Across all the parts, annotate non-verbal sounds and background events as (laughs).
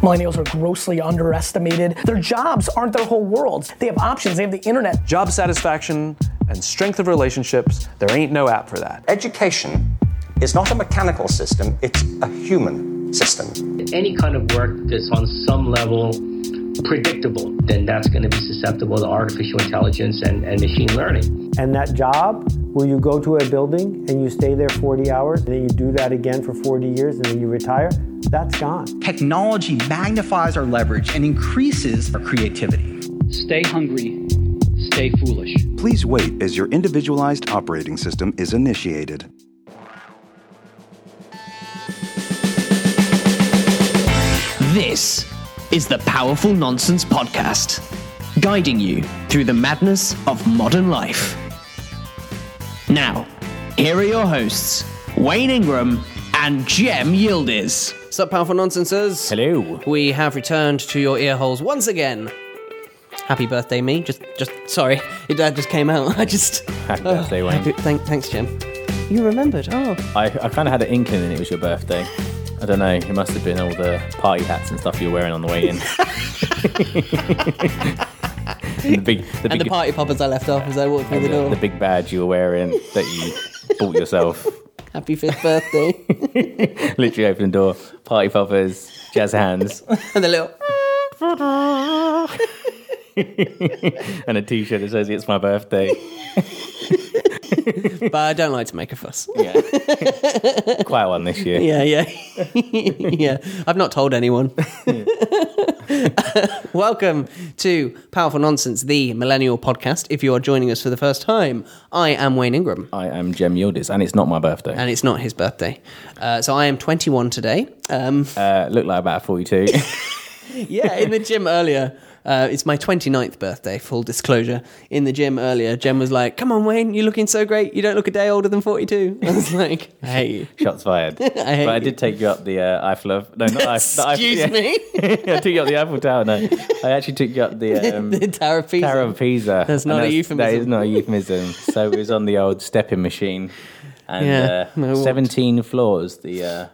Millennials are grossly underestimated. Their jobs aren't their whole worlds. They have options, they have the internet. Job satisfaction and strength of relationships, there ain't no app for that. Education is not a mechanical system, it's a human system. Any kind of work that's on some level predictable, then that's going to be susceptible to artificial intelligence and, and machine learning. And that job where you go to a building and you stay there 40 hours and then you do that again for 40 years and then you retire, that's gone. Technology magnifies our leverage and increases our creativity. Stay hungry, stay foolish. Please wait as your individualized operating system is initiated. This is the Powerful Nonsense Podcast, guiding you through the madness of modern life. Now, here are your hosts, Wayne Ingram and Jem Yildiz. What's up, Powerful Nonsenses? Hello. We have returned to your ear holes once again. Happy birthday, me. Just, just sorry, your dad just came out. (laughs) I just. Happy oh. birthday, Wayne. happy- thank, thanks, Jem. You remembered? Oh, I, I kind of had an inkling that it was your birthday. I don't know. It must have been all the party hats and stuff you were wearing on the way in. (laughs) and the big, the and big, the party poppers I left off as I walked through the the, door. the big badge you were wearing that you bought yourself. (laughs) Happy fifth birthday. (laughs) Literally open the door, party poppers, jazz hands, (laughs) and the little. and a t-shirt that says it's my birthday. But I don't like to make a fuss. Yeah, quite one this year. Yeah, yeah. yeah. I've not told anyone. (laughs) Welcome to Powerful Nonsense, the Millennial Podcast. If you are joining us for the first time, I am Wayne Ingram. I am Jem Yildiz, and it's not my birthday. And it's not his birthday. Uh, so I am 21 today. Um, Uh, look like about forty-two. (laughs) yeah, in the gym earlier. Uh, it's my 29th birthday, full disclosure. In the gym earlier, Jem was like, Come on, Wayne, you're looking so great. You don't look a day older than 42. (laughs) I was like, Hey. Shots fired. (laughs) hate but I you. did take you up the uh, Eiffel of no, not Eiffel. the Eiffel- Excuse yeah. me? (laughs) I took you up the Eiffel Tower. No, I actually took you up the um, the Tower of Pisa. Tower of Pisa. That's And not a That euphemism. is not a euphemism. so it was on the old stepping machine, and Yeah, uh, seventeen floors. The uh,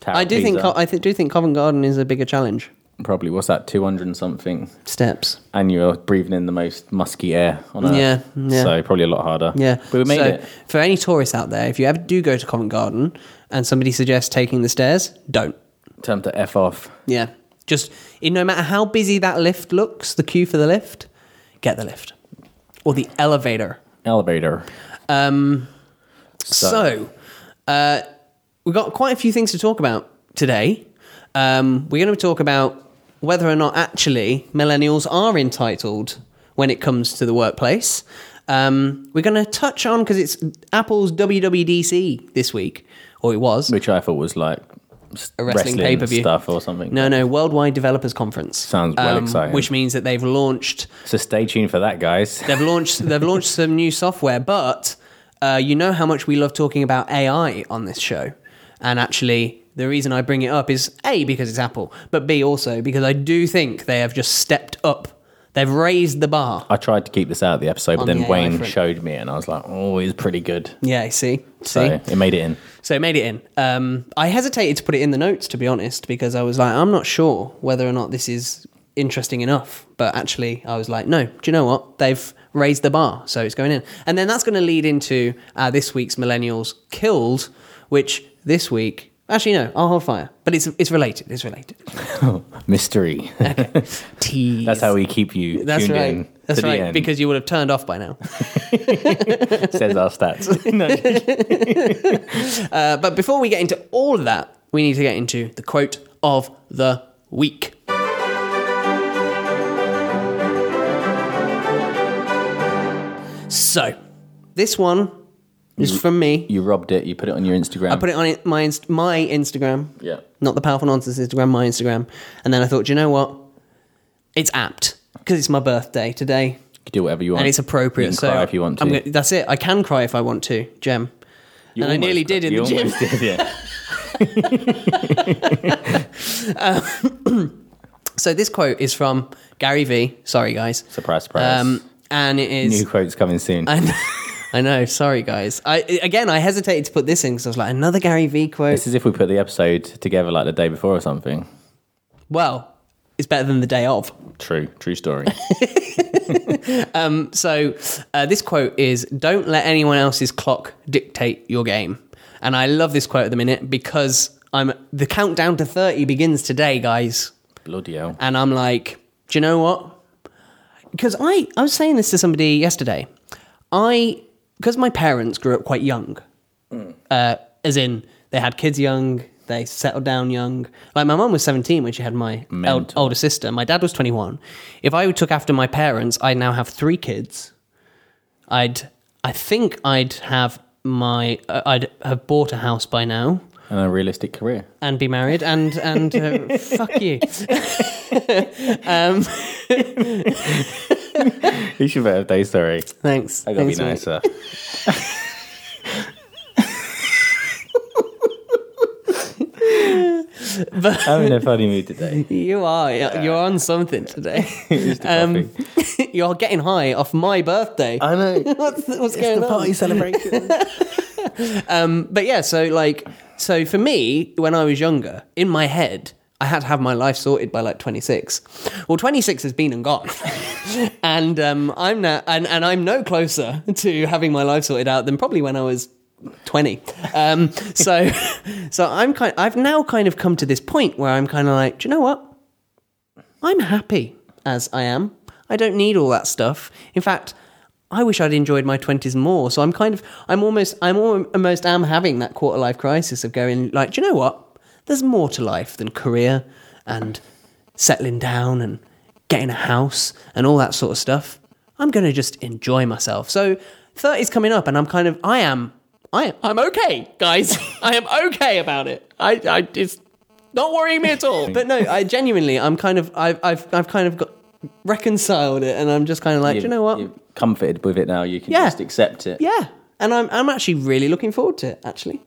Tower. I do think Pisa. Co- I th- do think Covent Garden is a bigger challenge. Probably what's that two hundred and something, Steps. and you're breathing in the most musky air on earth. Yeah, yeah. So probably a lot harder. Yeah, but we made so, it. For any tourists out there, if you ever do go to Covent Garden and somebody suggests taking the stairs, don't. Time to f off. Yeah, just it, no matter how busy that lift looks, the queue for the lift, get the lift or the elevator. Elevator. Um, so, uh, we've got quite a few things to talk about today. Um, we're going to talk about whether or not actually millennials are entitled when it comes to the workplace. Um, we're going to touch on because it's Apple's WWDC this week, or it was which I thought was like a wrestling, pay per view stuff or something. No, no, Worldwide Developers Conference. Sounds well Um, exciting. Which means that they've launched So stay tuned for that, guys. (laughs) They've launched they've launched some new software, but uh, you know how much we love talking about AI on this show, and actually. The reason I bring it up is A, because it's Apple, but B, also because I do think they have just stepped up. They've raised the bar. I tried to keep this out of the episode, but On then the Wayne front. showed me, and I was like, "Oh, he's pretty good." Yeah, see? So See? it made it in. So it made it in. Um, I hesitated to put it in the notes, to be honest, because I was like, I'm not sure whether or not this is interesting enough. But actually, I was like, no, do you know what? They've raised the bar, so it's going in. And then that's going to lead into uh, this week's Millennials Killed, which this week, actually, no, I'll hold fire. But it's, it's related. It's related. (laughs) Mystery. Tease. (laughs) That's how we keep you That's tuned right. in. That's to the right, end, because you would have turned off by now. (laughs) says our stats. Uh, but before we get into all of that, we need to get into the quote of the week. So, this one is from me. You robbed it. You put it on your Instagram. I put it on it- my my Instagram, Yeah. not the powerful nonsense Instagram, my Instagram, and then I thought, "Do you know what? It's apt because it's my birthday today, You can do whatever you want. and it's appropriate. You can so cry if you want to. I'm gonna, that's it. I can cry if I want to, Jem. You and I nearly cry- did in you the gym. did, yeah. (laughs) So this quote is from Gary V. Sorry, guys. Surprise, surprise. Um, and it is. New quotes coming soon. Know, (laughs) I know. Sorry, guys. I again, I hesitated to put this in because I was like, another Gary V quote. It's as if we put the episode together like the day before or something. well, it's better than the day of. True, true story. (laughs) (laughs) um, so uh, this quote is Don't let anyone else's clock dictate your game. And I love this quote at the minute because I'm the countdown to 30 begins today, guys. Bloody hell. And I'm like, do you know what? Because I, I was saying this to somebody yesterday. I, because my parents grew up quite young, uh, as in they had kids young, they settled down young. Like my mum was 17 when she had my el- older sister. My dad was 21. If I took after my parents, I now have three kids. I'd, I think I'd have my, uh, I'd have bought a house by now And a realistic career. and be married and and uh, (laughs) fuck you. (laughs) (laughs) um, It's your birthday, sorry. thanks. I gotta Thanks, be mate. nicer. (laughs) I'm in a funny mood today. You are. You're on something today. (laughs) It's the Um, coffee. (laughs) you're getting high off my birthday. I know. what's what's going on? Party celebration. Um, but yeah, so like, so for me, when I was younger, in my head, I had to have my life sorted by like 26. Well, 26 has been and gone, (laughs) and um, I'm now, and, and I'm no closer to having my life sorted out than probably when I was 20. Um, (laughs) so, so I'm kind. I've now kind of come to this point where I'm kind of like, do you know what? I'm happy as I am. I don't need all that stuff. In fact, I wish I'd enjoyed my twenties more. So I'm kind of, I'm almost, I'm almost am having that quarter life crisis of going like, do you know what? There's more to life than career and settling down and getting a house and all that sort of stuff. I'm going to just enjoy myself. So 30's coming up, and I'm kind of, I am, I, I'm okay, guys. (laughs) I am okay about it. I, I, it's not worrying me at all. (laughs) But no, I genuinely, I'm kind of, I've, I've, I've kind of got reconciled it, and I'm just kind of like, do you know what? You're comforted with it now. You can Yeah. just accept it. Yeah, and I'm, I'm actually really looking forward to it. Actually,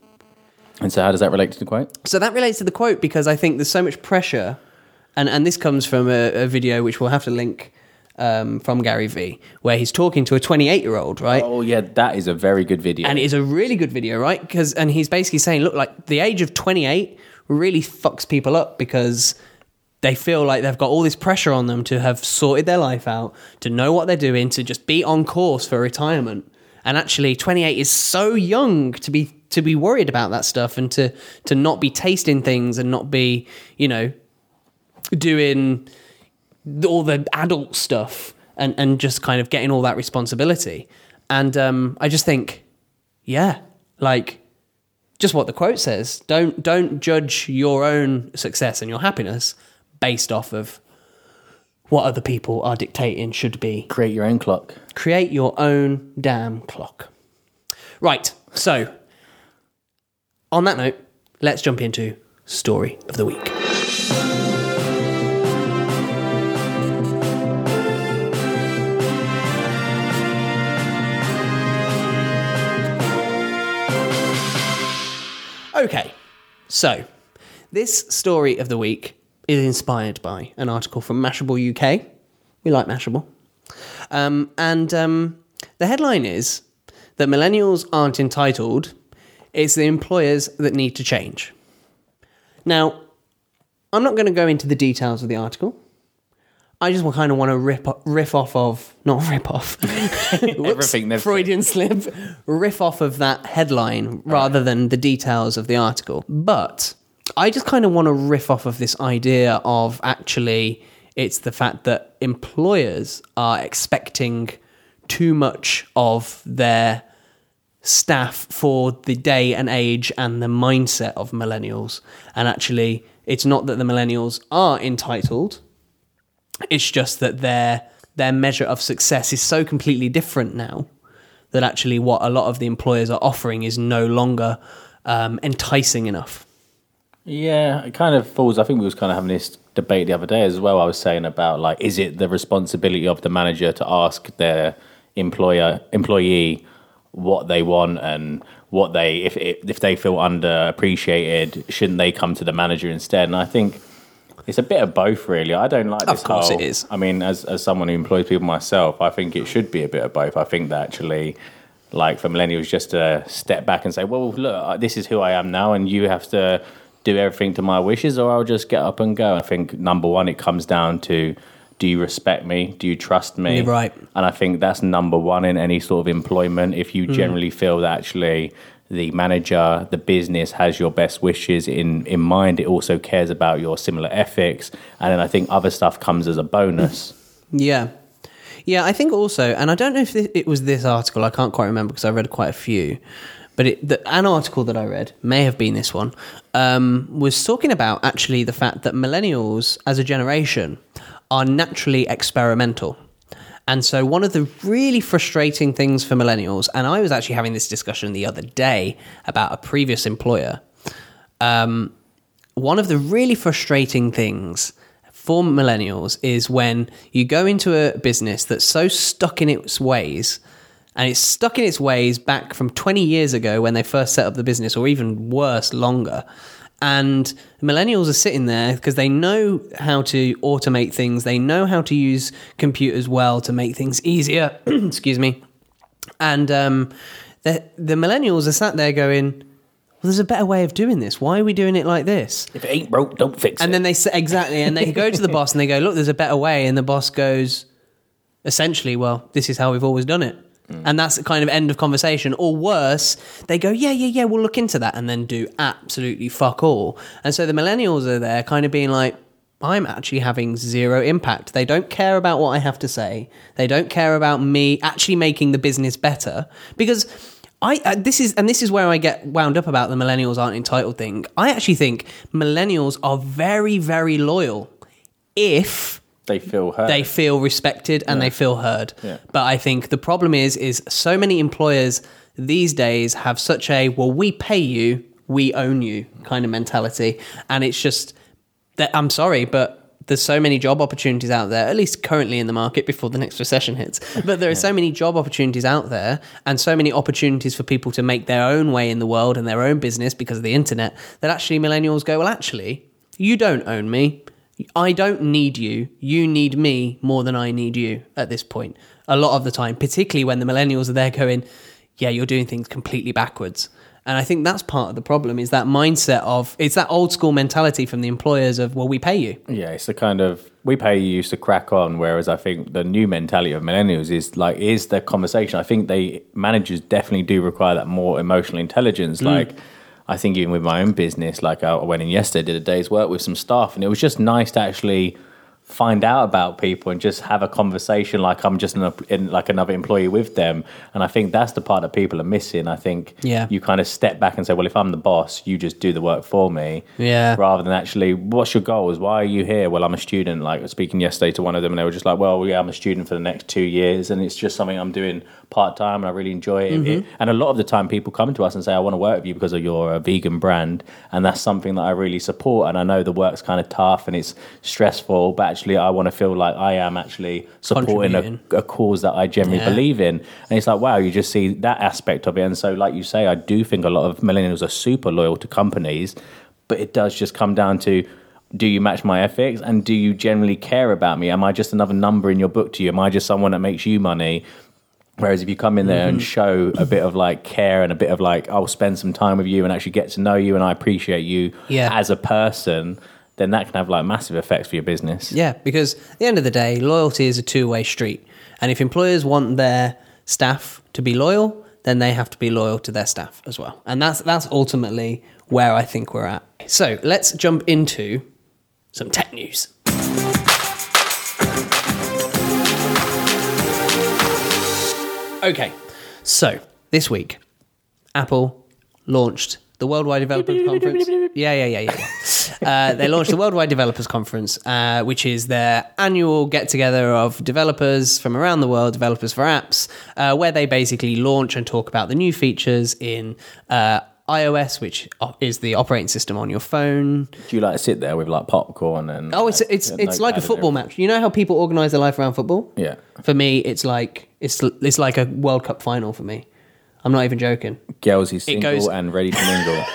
And so, how does that relate to the quote? so that relates to the quote because I think there's so much pressure, and and this comes from a, a video which we'll have to link. Um, from Gary Vee, where he's talking to a 28 year old, right? Oh yeah, that is a very good video. and it is a really good video, right? Because and he's basically saying, look, like the age of 28 really fucks people up because they feel like they've got all this pressure on them to have sorted their life out, to know what they're doing, to just be on course for retirement. And actually, 28 is so young to be to be worried about that stuff and to to not be tasting things and not be, you know, doing all the adult stuff and and just kind of getting all that responsibility. And um, I just think, yeah, like just what the quote says. Don't don't judge your own success and your happiness based off of what other people are dictating should be. Create your own clock. Create your own damn clock. Right. So, on that note, let's jump into story of the week. Okay, so this story of the week is inspired by an article from Mashable UK. We like Mashable. Um, and um, the headline is that millennials aren't entitled, it's the employers that need to change. Now, I'm not going to go into the details of the article. I just kind of want to rip, riff off of, not rip off, (laughs) Everything Freudian slip, riff off of that headline rather than the details of the article. But I just kind of want to riff off of this idea of actually it's the fact that employers are expecting too much of their staff for the day and age and the mindset of millennials. And actually, it's not that the millennials are entitled, it's just that their their measure of success is so completely different now that actually what a lot of the employers are offering is no longer um, enticing enough. Yeah, it kind of falls. I think we was kind of having this debate the other day as well. I was saying about like, is it the responsibility of the manager to ask their employer employee what they want and what they if if they feel underappreciated, shouldn't they come to the manager instead? And I think it's a bit of both, really. I don't like this. Of course whole- it is. I mean, as as someone who employs people myself, I think it should be a bit of both. I think that actually, like for millennials, just to step back and say, "Well, look, this is who I am now, and you have to do everything to my wishes, or I'll just get up and go. I think number one, it comes down to do you respect me? Do you trust me? You're right. And I think that's number one in any sort of employment. If you Mm. generally feel that actually the manager, the business has your best wishes in, in mind, it also cares about your similar ethics. And then I think other stuff comes as a bonus. (laughs) Yeah. Yeah, I think also, and I don't know if it was this article, I can't quite remember because I read quite a few, but it, the, an article that I read, may have been this one, um, was talking about actually the fact that millennials as a generation are naturally experimental. And so, one of the really frustrating things for millennials, and I was actually having this discussion the other day about a previous employer, um, one of the really frustrating things for millennials is when you go into a business that's so stuck in its ways and it's stuck in its ways back from 20 years ago when they first set up the business or even worse longer and millennials are sitting there because they know how to automate things they know how to use computers well to make things easier (clears throat) excuse me and um, the, the millennials are sat there going well, there's a better way of doing this. Why are we doing it like this? If it ain't broke, don't fix it. and then they say exactly, and they go to the boss and they go, "Look, there's a better way," and the boss goes, essentially, "Well, this is how we've always done it," and that's the kind of end of conversation. Or worse, they go, "Yeah, yeah, yeah, we'll look into that," and then do absolutely fuck all. And so the millennials are there, kind of being like. I'm actually having zero impact. They don't care about what I have to say. They don't care about me actually making the business better because I uh, this is and this is where I get wound up about the millennials aren't entitled thing. I actually think millennials are very very loyal if they feel heard. they feel respected and Yeah. they feel heard. Yeah. But I think the problem is is so many employers these days have such a well we pay you, we own you kind of mentality and it's just that I'm sorry but there's so many job opportunities out there, at least currently in the market before the next recession hits. (laughs) But there are so many job opportunities out there and so many opportunities for people to make their own way in the world and their own business because of the internet that actually millennials go, well, actually, you don't own me. I don't need you. You need me more than I need you at this point. A lot of the time, particularly when the millennials are there going, yeah, you're doing things completely backwards. And I think that's part of the problem is that mindset of it's that old school mentality from the employers of, well, we pay you. Yeah, it's the kind of we pay you used to crack on, whereas I think the new mentality of millennials is like is the conversation. I think they managers definitely do require that more emotional intelligence. Mm. Like I think even with my own business, like uh, I went in yesterday, did a day's work with some staff, and it was just nice to actually find out about people and just have a conversation like I'm just an, in, like another employee with them. And I think that's the part that people are missing. I think Yeah. you kind of step back and say, well, if I'm the boss, you just do the work for me Yeah. rather than actually what's your goals why are you here well i'm a student like speaking yesterday to one of them and they were just like well yeah i'm a student for the next two years and it's just something i'm doing part-time and i really enjoy it. Mhm. It- and a lot of the time people come to us and say i want to work with you because of your uh, vegan brand and that's something that i really support and i know the work's kind of tough and it's stressful but actually i want to feel like i am actually supporting a, a cause that i generally Yeah. believe in. And it's like wow you just see that aspect of it. And so like you say i do think a lot of millennials are super loyal to companies but it does just come down to do you match my ethics? And do you generally care about me? Am i just another number in your book to you? Am i just someone that makes you money whereas if you come in there and Mhm. show a bit of like care and a bit of like i'll spend some time with you and actually get to know you and i appreciate you Yeah. as a person then that can have like massive effects for your business Yeah, because at the end of the day, loyalty is a two way street. And if employers want their staff to be loyal, then they have to be loyal to their staff as well. And that's that's ultimately where I think we're at. So let's jump into some tech news. Okay, so this week, Apple launched the Worldwide Developers (laughs) Conference. Yeah, yeah, yeah, yeah. yeah. uh, they launched the Worldwide Developers Conference, uh, which is their annual get together of developers from around the world, developers for apps, uh, where they basically launch and talk about the new features in uh, iOS, which is the operating system on your phone. do you like to sit there with like popcorn and Oh, it's it's like, it's like a football match. You know how people organise their life around football? Yeah. For me, it's like it's it's like a World Cup final for me. I'm not even joking. girls single goes- and ready to mingle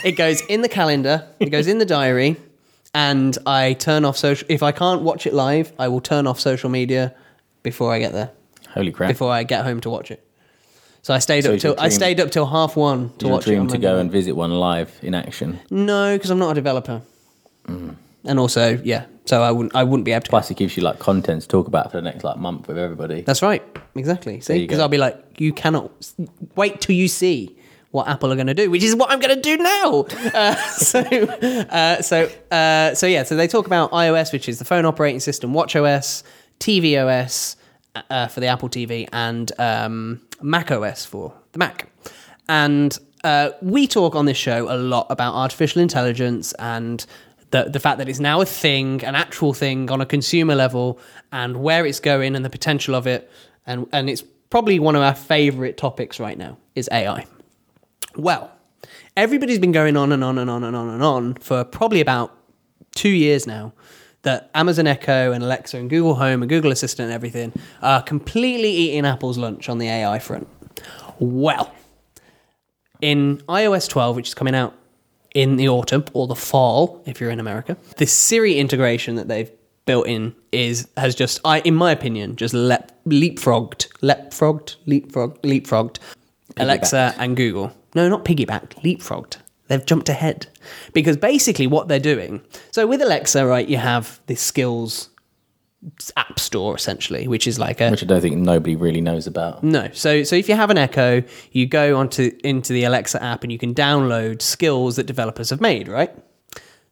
(laughs) it goes in the calendar, it goes in the diary, and I turn off social. If I can't watch it live, I will turn off social media before I get there, holy crap before I get home to watch it. So I stayed So up is your till I dream- stayed up till half one to watch it. dream on to go and visit one live in action. No, because I'm not a developer. Mm. And also, yeah, so I wouldn't I wouldn't be able to. Plus, it gives you like content to talk about for the next like month with everybody. That's right, exactly. See, you because go. I'll be like, you cannot wait till you see what Apple are going to do, which is what I'm going to do now. (laughs) Uh, so, uh, so, uh, so yeah. So they talk about iOS, which is the phone operating system, WatchOS, tvOS uh, for the Apple TV, and um, macOS for the Mac. And uh, we talk on this show a lot about artificial intelligence and the the fact that it's now a thing, an actual thing on a consumer level, and where it's going and the potential of it, and and it's probably one of our favorite topics right now is AI. Well, everybody's been going on and on and on and on and on for probably about two years now that Amazon Echo and Alexa and Google Home and Google Assistant and everything are completely eating Apple's lunch on the AI front. Well, in iOS 12, which is coming out in the autumn or the fall, if you're in America, the Siri integration that they've built in is has just, I, in my opinion, just lep, leapfrogged, leapfrogged, leapfrogged, leapfrogged Alexa and Google. No, not piggybacked, leapfrogged. They've jumped ahead because basically what they're doing. So with Alexa, right, you have this skills app store essentially, which is like a Which I don't think nobody really knows about. no. So so if you have an Echo, you go onto into the Alexa app and you can download skills that developers have made, right?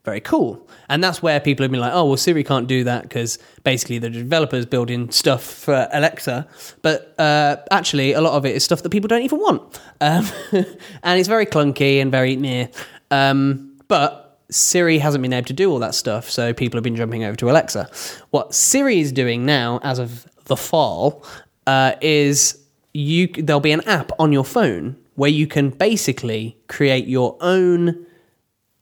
Very cool. And that's where people have been like, oh, well, Siri can't do that because basically the developers building stuff for Alexa. But uh, actually, a lot of it is stuff that people don't even want. Um, (laughs) and it's very clunky and very near. Um, but Siri hasn't been able to do all that stuff, so people have been jumping over to Alexa. What Siri is doing now, as of the fall, uh, is you there'll be an app on your phone where you can basically create your own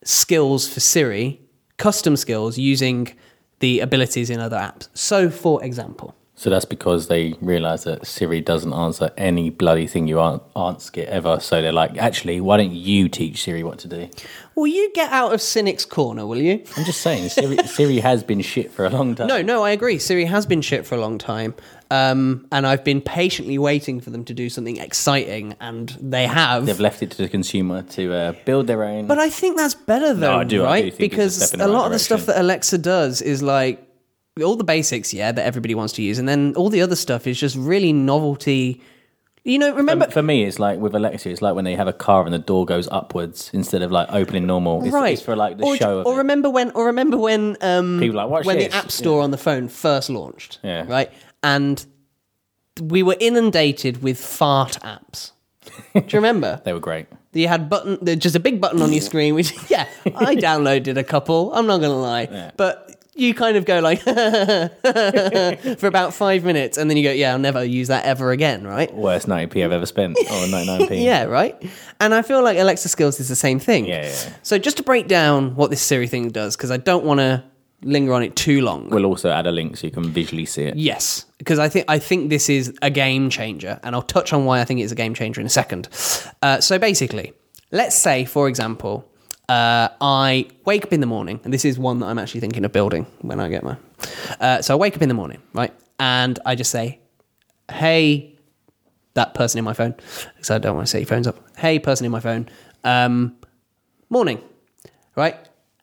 skills for Siri, custom skills using the abilities in other apps. So, for example, So that's because they realise that Siri doesn't answer any bloody thing you ask it ever. So they're like, actually, why don't you teach Siri what to do? will you get out of Cynic's corner, will you? I'm just saying, Siri, (laughs) Siri has been shit for a long time. No, no, I agree. Siri has been shit for a long time. Um, and I've been patiently waiting for them to do something exciting, and they have. They've left it to the consumer to uh, build their own. But I think that's better though, I do- I right? do think it's a because a right lot of the stuff that Alexa does is like all the basics, yeah, that everybody wants to use, and then all the other stuff is just really novelty. You know, remember? For, for me, it's like with Alexa, it's like when they have a car and the door goes upwards instead of like opening normal. It's, right. it's for like the or, show of or it. remember when? Or remember when? Um, People like, "Watch when this." the App Store on the phone first launched. Yeah. Right, and we were inundated with fart apps. Do you remember? (laughs) They were great. You had button, just a big button on your screen. Which, (laughs) yeah, I (laughs) downloaded a couple. I'm not gonna lie, but you kind of go like for about five minutes, and then you go, "Yeah, I'll never use that ever again." Right? Worst 90p I've ever spent, or 99p. Yeah, right. And I feel like Alexa Skills is the same thing. Yeah, yeah, yeah. So just to break down what this Siri thing does, because I don't want to linger on it too long. We'll also add a link so you can visually see it. Yes, because I think I think this is a game changer, and I'll touch on why I think it's a game changer in a second. Uh, so basically, let's say, for example, uh, I wake up in the morning, and this is one that I'm actually thinking of building when I get my. Uh, so I wake up in the morning, right, and I just say, "Hey, that person in my phone," because I don't want to set your phones up. Hey, person in my phone, um, morning, right?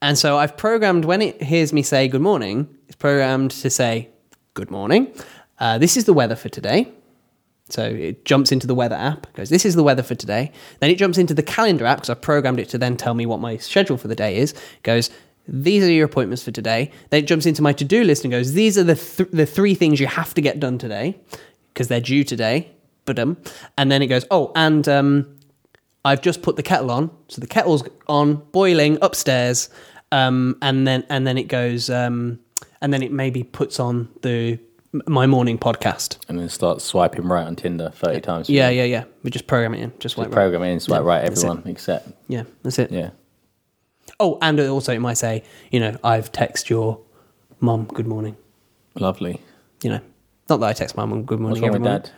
And so I've programmed when it hears me say good morning, it's programmed to say good morning. Uh, this is the weather for today. So it jumps into the weather app, goes, This is the weather for today. Then it jumps into the calendar app because I've programmed it to then tell me what my schedule for the day is. Goes, These are your appointments for today. Then it jumps into my to do list and goes, These are the, th- the three things you have to get done today because they're due today. But um, and then it goes, Oh, and um, I've just put the kettle on. So the kettle's on, boiling upstairs. Um, and then and then it goes, um, and then it maybe puts on the my morning podcast. And then start swiping right on Tinder 30 times. Yeah, yeah, yeah. We just program it in. Just, like Just program it in, swipe Yeah, right everyone except. Yeah, that's it. Yeah. Oh, and also it might say, you know, I've text your mum good morning. Lovely. You know, not that I text my mum good morning. What's wrong with morning. dad?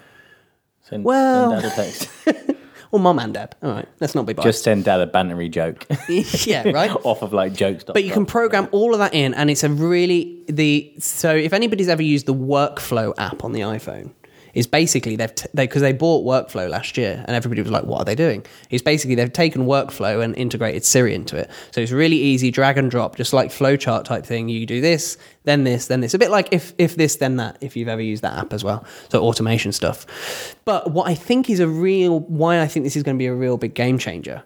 Send, Well- send dad a text. (laughs) Or mum and dad. All right, let's not be biased. Just send dad a bantery joke. (laughs) (laughs) yeah, right. Off of like jokes. But you can program all of that in, and it's a really the so if anybody's ever used the workflow app on the iPhone, is basically they've t- they because they bought Workflow last year, and everybody was like, "What are they doing?" It's basically they've taken Workflow and integrated Siri into it, so it's really easy, drag and drop, just like flowchart type thing. You do this, then this, then this. A bit like if if this, then that. If you've ever used that app as well, so automation stuff. But what I think is a real why I think this is going to be a real big game changer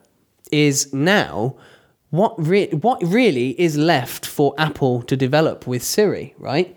is now what re- what really is left for Apple to develop with Siri, right?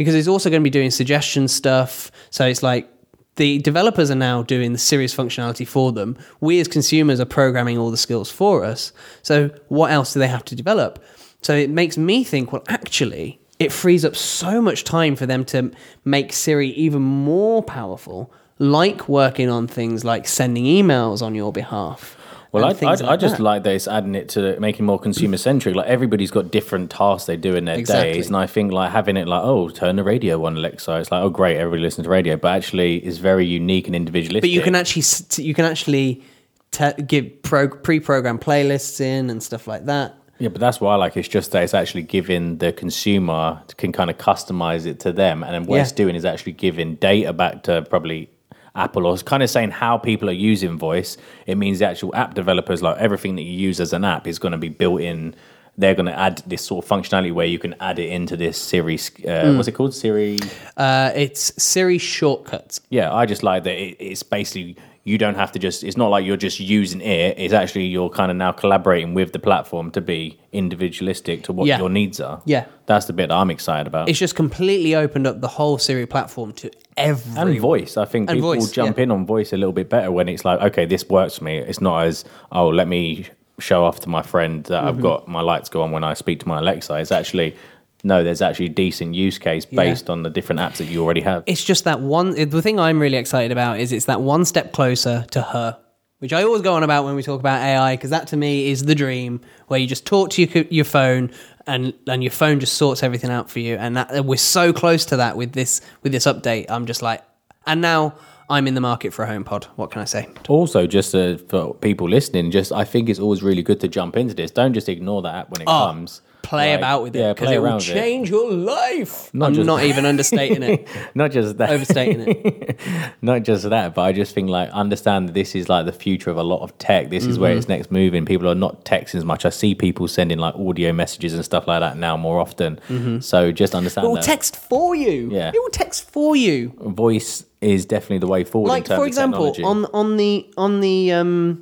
Because it's also going to be doing suggestion stuff. So it's like the developers are now doing the Siri's functionality for them. We as consumers are programming all the skills for us. So what else do they have to develop? So it makes me think, well, actually, it frees up so much time for them to make Siri even more powerful, like working on things like sending emails on your behalf. Well, I, I, like I just that. like that it's adding it to making more consumer centric. Like everybody's got different tasks they do in their Exactly. days, and I think like having it like oh turn the radio on Alexa, it's like oh great everybody listens to radio, but actually it's very unique and individualistic. But you can actually you can actually te- give pro- pre-programmed playlists in and stuff like that. Yeah, but that's why I like it's just that it's actually giving the consumer can kind of customize it to them, and then what Yeah. it's doing is actually giving data back to probably Apple, or kind of saying how people are using voice. It means the actual app developers, like everything that you use as an app, is going to be built in. They're going to add this sort of functionality where you can add it into this Siri. Uh, Mm. What's it called? Siri. Uh, it's Siri shortcuts. Yeah, I just like that. It, it's basically you don't have to just. It's not like you're just using it. It's actually you're kind of now collaborating with the platform to be individualistic to what Yeah. your needs are. Yeah. that's the bit that I'm excited about. It's just completely opened up the whole Siri platform to every and voice. I think And people voice, will jump yeah. in on voice a little bit better when it's like, okay, this works for me. It's not as oh, let me show off to my friend that I've Mhm. got my lights go on when I speak to my Alexa. It's actually no, there's actually a decent use case Yeah. based on the different apps that you already have. It's just that one. The thing I'm really excited about is it's that one step closer to her, which I always go on about when we talk about AI, because that to me is the dream where you just talk to your your phone and and your phone just sorts everything out for you. And that we're so close to that with this with this update. I'm just like, and now I'm in the market for a HomePod. What can I say? Also, just uh, for people listening, just I think it's always really good to jump into this. Don't just ignore that app when it Oh, comes. Play Like, about with it because it will with it. change your life. Not I'm just- not even understating it. (laughs) Not just that. Overstating it. (laughs) Not just that, but I just think like understand that this is like the future of a lot of tech. This is where Mhm. it's next moving. People are not texting as much. I see people sending like audio messages and stuff like that now more often. Mhm. So just understand. It will that text for you. Yeah. It will text for you. voice is definitely the way forward. in like for example on on the on the um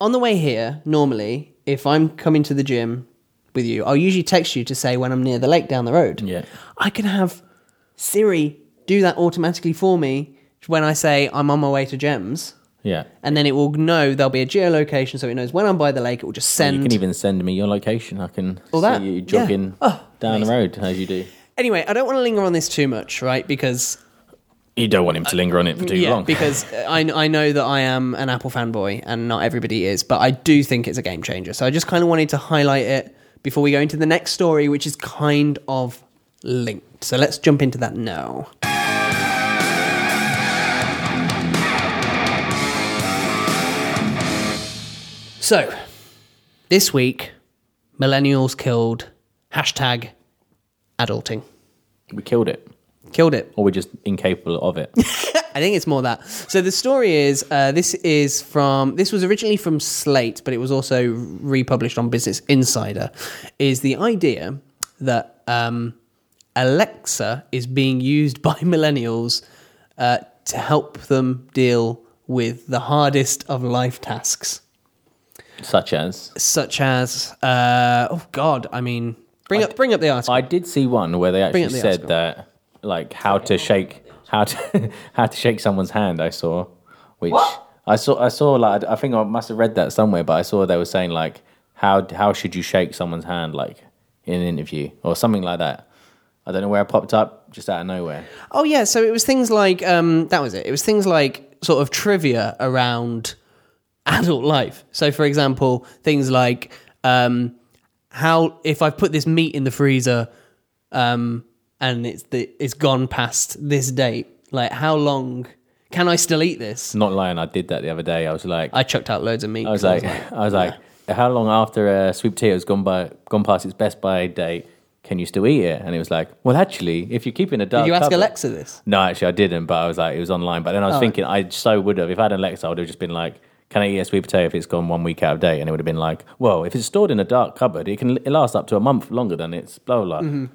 on the way here normally if i'm coming to the gym with you i'll usually text you to say when i'm near the lake down the road yeah i can have siri do that automatically for me when i say i'm on my way to Jem's yeah. and then it will know there'll be a geolocation so it knows when i'm by the lake it will just send You can even send me your location. I can All see that? you Yeah. jogging Oh, down the road as you do. anyway i don't want to linger on this too much right because You don't want him to linger on it for too yeah, long. because (laughs) I, I know that I am an Apple fanboy and not everybody is, but I do think it's a game changer. So I just kind of wanted to highlight it before we go into the next story, which is kind of linked. So let's jump into that now. So, this week, millennials killed hashtag adulting. we killed it. Killed it. Or we're just incapable of it. (laughs) I think it's more that. So the story is uh, this is from this was originally from Slate, but it was also republished on Business Insider. Is the idea that um, Alexa is being used (laughs) by millennials uh, to help them deal with the hardest of life tasks, Such as such as uh, oh god, I mean, bring up bring up the article. I did see one where they actually the said that like how to shake how to (laughs) how to shake someone's hand. I saw, which I saw I saw like I think I must have read that somewhere, but I saw they were saying like how how should you shake someone's hand like in an interview or something like that. I don't know where it popped up, just out of nowhere. Oh yeah, so it was things like um, that was it. It was things like sort of trivia around (laughs) adult life. So for example, things like um, how if I put this meat in the freezer um, and it's the it's gone past this date, like how long can I still eat this? Not lying, I did that the other day. I was like, I chucked out loads of meat. I was like, I was like, how long after uh, sweet potatoes gone by, gone past its best by date can you still eat it? And it was like, well, actually, if you keep it in a dark Did you ask cupboard- Alexa this? No, actually, I didn't. But I was like, it was online. But then I was Oh. thinking, I so would have. If I had an Alexa, I would have just been like, can I eat a sweet potato if it's gone one week out of date? And it would have been like, well, if it's stored in a dark cupboard, it can it lasts up to a month longer than it's blah blah. blah.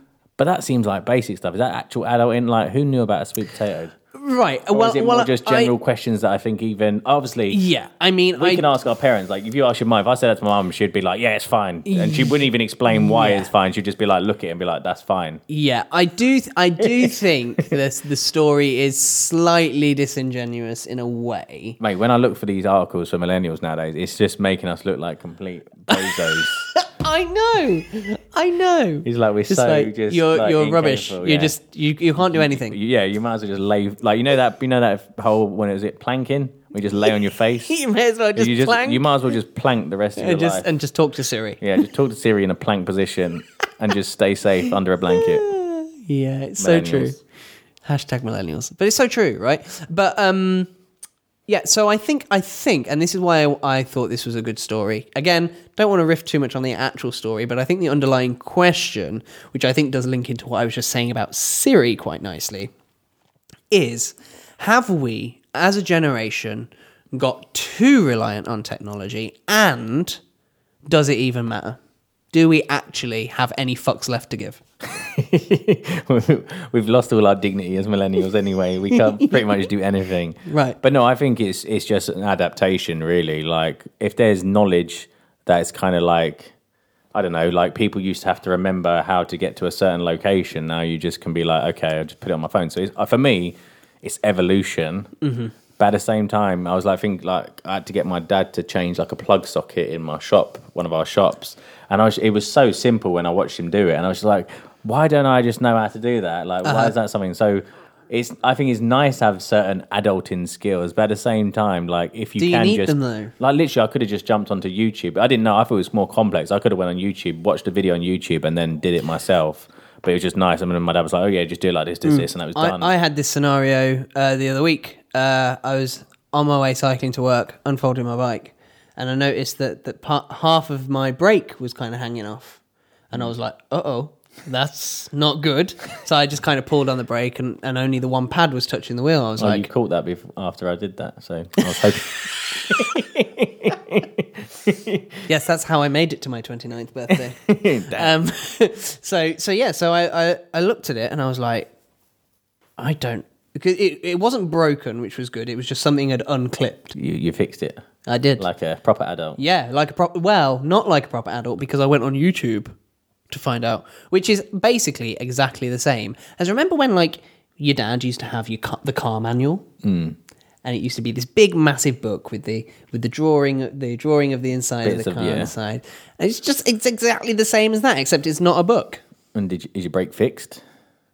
But that seems like basic stuff. Is that actual adult in? Like, who knew about a sweet potato? Right. Or well, is it well, more just I- general questions that I think even obviously? Yeah, I mean, we I- can ask our parents. Like, if you ask your mum, if I said that to my mum, she'd be like, "Yeah, it's fine," and she wouldn't even explain why Yeah. it's fine. She'd just be like, "Look at it," and be like, "That's fine." Yeah, I do. Th- I do (laughs) think this the story is slightly disingenuous in a way. Mate, when I look for these articles for millennials nowadays, it's just making us look like complete bozos. (laughs) I know, I know. He's like we're Just so like, just you're like, you're rubbish. incapable, You're just you you can't do anything. Yeah, you might as well just lay like you know that you know that whole when it was it planking, we just lay on your face. (laughs) you may as well just you plank You might as well just plank the rest of your and just life. and just talk to Siri. yeah, just talk to Siri in a plank position and just stay safe under a blanket. (laughs) Yeah, it's so true. Hashtag millennials, but it's so true, right? But um, yeah. So I think I think, and this is why I, I thought this was a good story. Again, don't want to riff too much on the actual story, but I think the underlying question, which I think does link into what I was just saying about Siri quite nicely, is: Have we, as a generation, got too reliant on technology, and does it even matter? Do we actually have any fucks left to give? (laughs) We've lost all our dignity as millennials anyway. We can't (laughs) pretty much do anything. Right. But no, I think it's it's just an adaptation really. Like if there's knowledge that's kind of like I don't know, like people used to have to remember how to get to a certain location. Now you just can be like, okay, I'll just put it on my phone. So it's, uh, for me, it's evolution. Mhm. But at the same time, I was like, I think like I had to get my dad to change like a plug socket in my shop, one of our shops, and I was, it was so simple when I watched him do it, and I was just like, why don't I just know how to do that? Like, why Uh-huh. is that something so? It's I think it's nice to have certain adulting skills, but at the same time, like if you Do you can need just them, though? like literally, I could have just jumped onto YouTube. I didn't know. I thought it was more complex. I could have went on YouTube, watched a video on YouTube, and then did it myself. But it was just nice. I mean, my dad was like, "Oh yeah, just do it like this, this, Mm. this," and that was I, done. I had this scenario uh, the other week. Uh, I was on my way cycling to work, unfolding my bike, and I noticed that that part, half of my brake was kind of hanging off, and I was like, "Uh oh, that's not good." So I just kind of pulled on the brake, and, and only the one pad was touching the wheel. I was oh, like, you caught that before, after I did that, so I was hoping. (laughs) yes, that's how I made it to my 29th birthday. (laughs) um, (laughs) so, so yeah, so I, I, I looked at it and I was like, I don't. Because it, it wasn't broken, which was good. It was just something had unclipped. you, you fixed it. I did. like a proper adult. Yeah, like a proper. Well, not like a proper adult because I went on YouTube to find out, which is basically exactly the same as remember when like your dad used to have you cut the car manual, Mm. and it used to be this big massive book with the with the drawing the drawing of the inside Bits of the car yeah. inside. And it's just it's exactly the same as that, except it's not a book. And did you, is your brake fixed?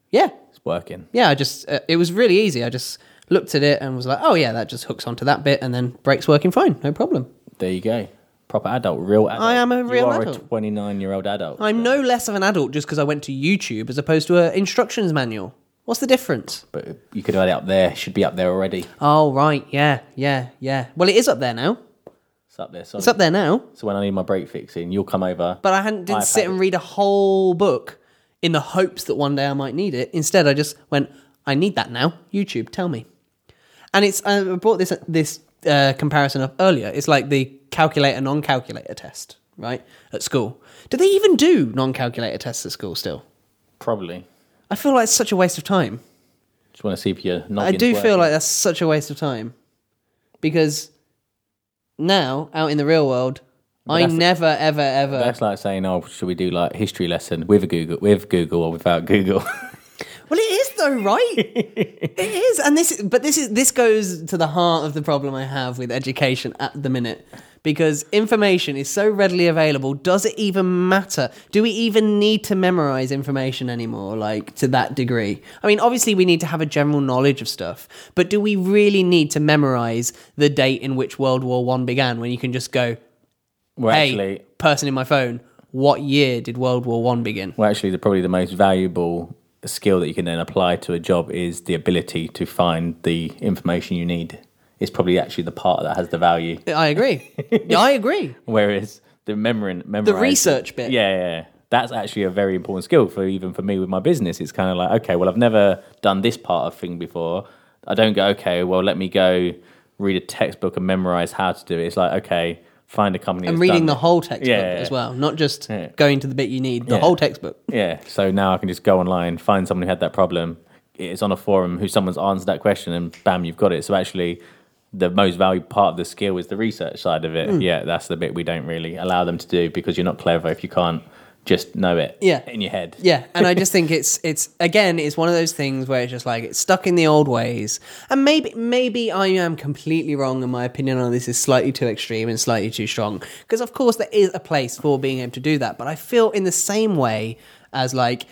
Yeah, It's working. yeah. I just uh, it was really easy. I just looked at it and was like, oh yeah, that just hooks onto that bit, and then brakes working fine, no problem. There you go. Proper adult, real adult. I am a real you are adult. a twenty-nine-year-old adult. I'm no less of an adult just because I went to YouTube as opposed to an instructions manual. What's the difference? But you could have had it up there. Should be up there already. Oh, right. Yeah, yeah, yeah. Well, it is up there now. It's up there. Sorry. It's up there now. So when I need my brake fixing, you'll come over. But I hadn't, didn't sit and read a whole book in the hopes that one day I might need it. Instead, I just went, I need that now. YouTube, tell me. And it's, I brought this, this uh, comparison up earlier. It's like the calculator non calculator test, right? At school. Do they even do non calculator tests at school still? Probably. I feel like it's such a waste of time. Just want to see if you're. I do feel like that's such a waste of time because now out in the real world, But I never, ever, ever. That's like saying, "Oh, should we do like history lesson with a Google, with Google or without Google?" (laughs) Well, it is though, right? (laughs) it is, and this, but this is this goes to the heart of the problem I have with education at the minute. Because information is so readily available, does it even matter? Do we even need to memorize information anymore, like to that degree? I mean, obviously, we need to have a general knowledge of stuff, but do we really need to memorize the date in which World War One began when you can just go, Well, hey, actually- person in my phone, what year did World War One begin? well, actually, the, probably the most valuable skill that you can then apply to a job is the ability to find the information you need. It's probably actually the part that has the value. I agree. (laughs) yeah, I agree. Whereas the memory, The research bit. yeah, yeah, yeah. that's actually a very important skill for even for me with my business. It's kind of like, okay, well, I've never done this part of thing before. I don't go, okay, well, let me go read a textbook and memorize how to do it. It's like, okay, find a company and reading the it. whole textbook Yeah, as well, not just Yeah. going to the bit you need. The Yeah. whole textbook. Yeah. So now I can just go online, find someone who had that problem. It's on a forum who someone's answered that question, and bam, you've got it. So actually, the most valued part of the skill is the research side of it. Mm. Yeah, that's the bit we don't really allow them to do because you're not clever if you can't just know it. Yeah. in your head. Yeah, and I just (laughs) think it's it's again it's one of those things where it's just like it's stuck in the old ways, and maybe maybe I am completely wrong, and my opinion on this is slightly too extreme and slightly too strong. Because of course there is a place for being able to do that, but I feel in the same way as like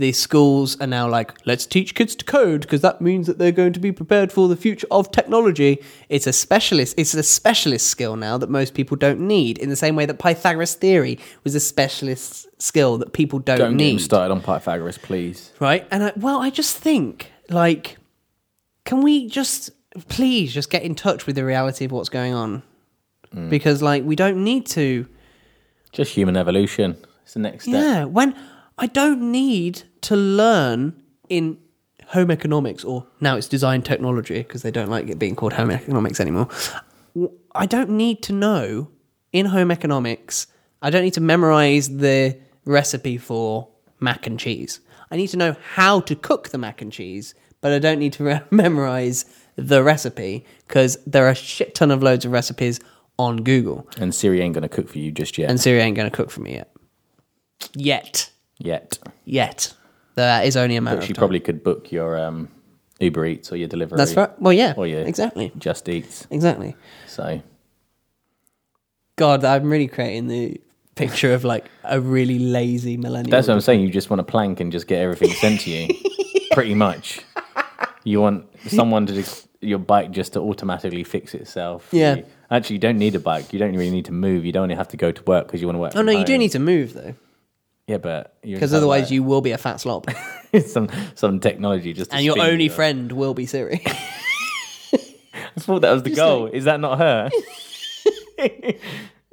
the schools are now like let's teach kids to code because that means that they're going to be prepared for the future of technology it's a specialist it's a specialist skill now that most people don't need in the same way that pythagoras theory was a specialist skill that people don't, Don't get need them started on Pythagoras, please. right? And I, well, I just think like, can we just please just get in touch with the reality of what's going on? Mm. Because like we don't need to. Just human evolution. It's the next step. Yeah, when I don't need to learn in home economics or now it's design technology because they don't like it being called home economics anymore. I don't need to know in home economics. I don't need to memorize the recipe for mac and cheese. I need to know how to cook the mac and cheese, but I don't need to re- (laughs) memorize the recipe because there are a shit ton of loads of recipes on Google. And Siri ain't going to cook for you just yet. And Siri ain't going to cook for me yet. Yet. Yet. Yet. That is only a matter But of she time. probably could book your um, Uber Eats or your delivery. That's right. Well, yeah, Or your exactly. Just Eats. Exactly. So God, I'm really creating the picture of like a really lazy millennial. that's what I'm saying. You just want to plank and just get everything sent to you. (laughs) Pretty much. You want someone to just, your bike just to automatically fix itself. Yeah. You- actually, you don't need a bike. You don't really need to move. You don't only have to go to work because you want to work. Oh no, you do need to move though, Yeah, but because otherwise like- you will be a fat slob, (laughs) some some technology just. to and your only you. friend will be Siri. (laughs) (laughs) I thought that was the goal. is that not her?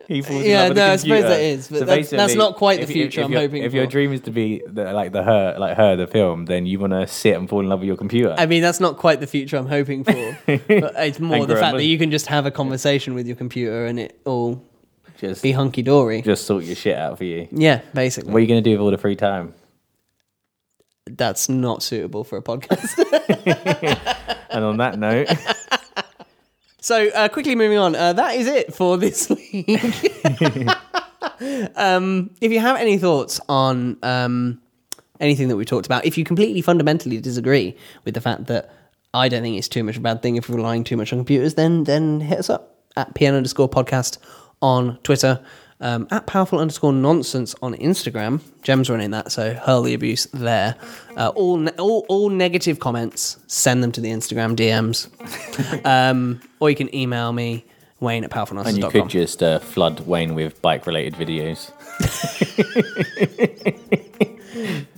he falls in Yeah, no, I suppose that is, but that's- that's not quite the you- future I'm hoping If your dream is to be the, like the her, like her, the film, then you want to sit and fall in love with your computer. I mean, that's not quite the future I'm hoping for, but it's more the fact that you can just have a conversation with your computer and it all just be hunky dory. just sort your shit out for you. Yeah, basically. What are you going to do with all the free time? That's not suitable for a podcast. (laughs) And on that note, So, uh, quickly moving on. Uh, that is it for this (laughs) week. (laughs) um, if you have any thoughts on um, anything that we talked about, if you completely fundamentally disagree with the fact that I don't think it's too much of a bad thing if we're relying too much on computers, then then hit us up at pn underscore podcast on Twitter. Um, at powerful underscore nonsense on Instagram. Jem's running that, so hurl the abuse there. Uh, all, ne- all all negative comments, send them to the Instagram DMs, (laughs) um, or you can email me Wayne at and you could just uh, flood Wayne with bike-related videos.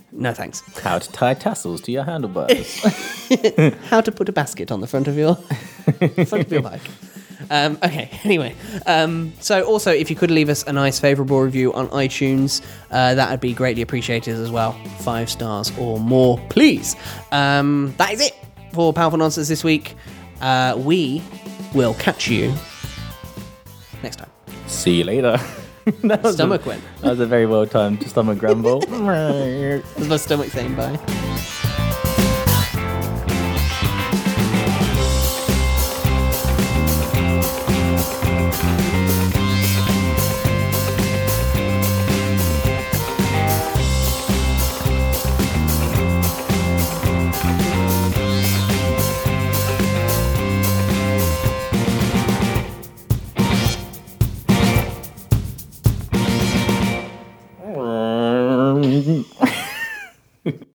(laughs) No thanks. How to tie tassels to your handlebars. (laughs) How to put a basket on the front of your front of your bike. Um, okay. (laughs) Anyway, um, so also if you could leave us a nice favourable review on iTunes, uh, that would be greatly appreciated as well. Five stars or more, please. Um, that is it for Powerful Nonsense this week. Uh, we will catch you next time. See you later. (laughs) that was Stomach a, went. That was a very well timed stomach (laughs) grumble. That's my stomach saying bye.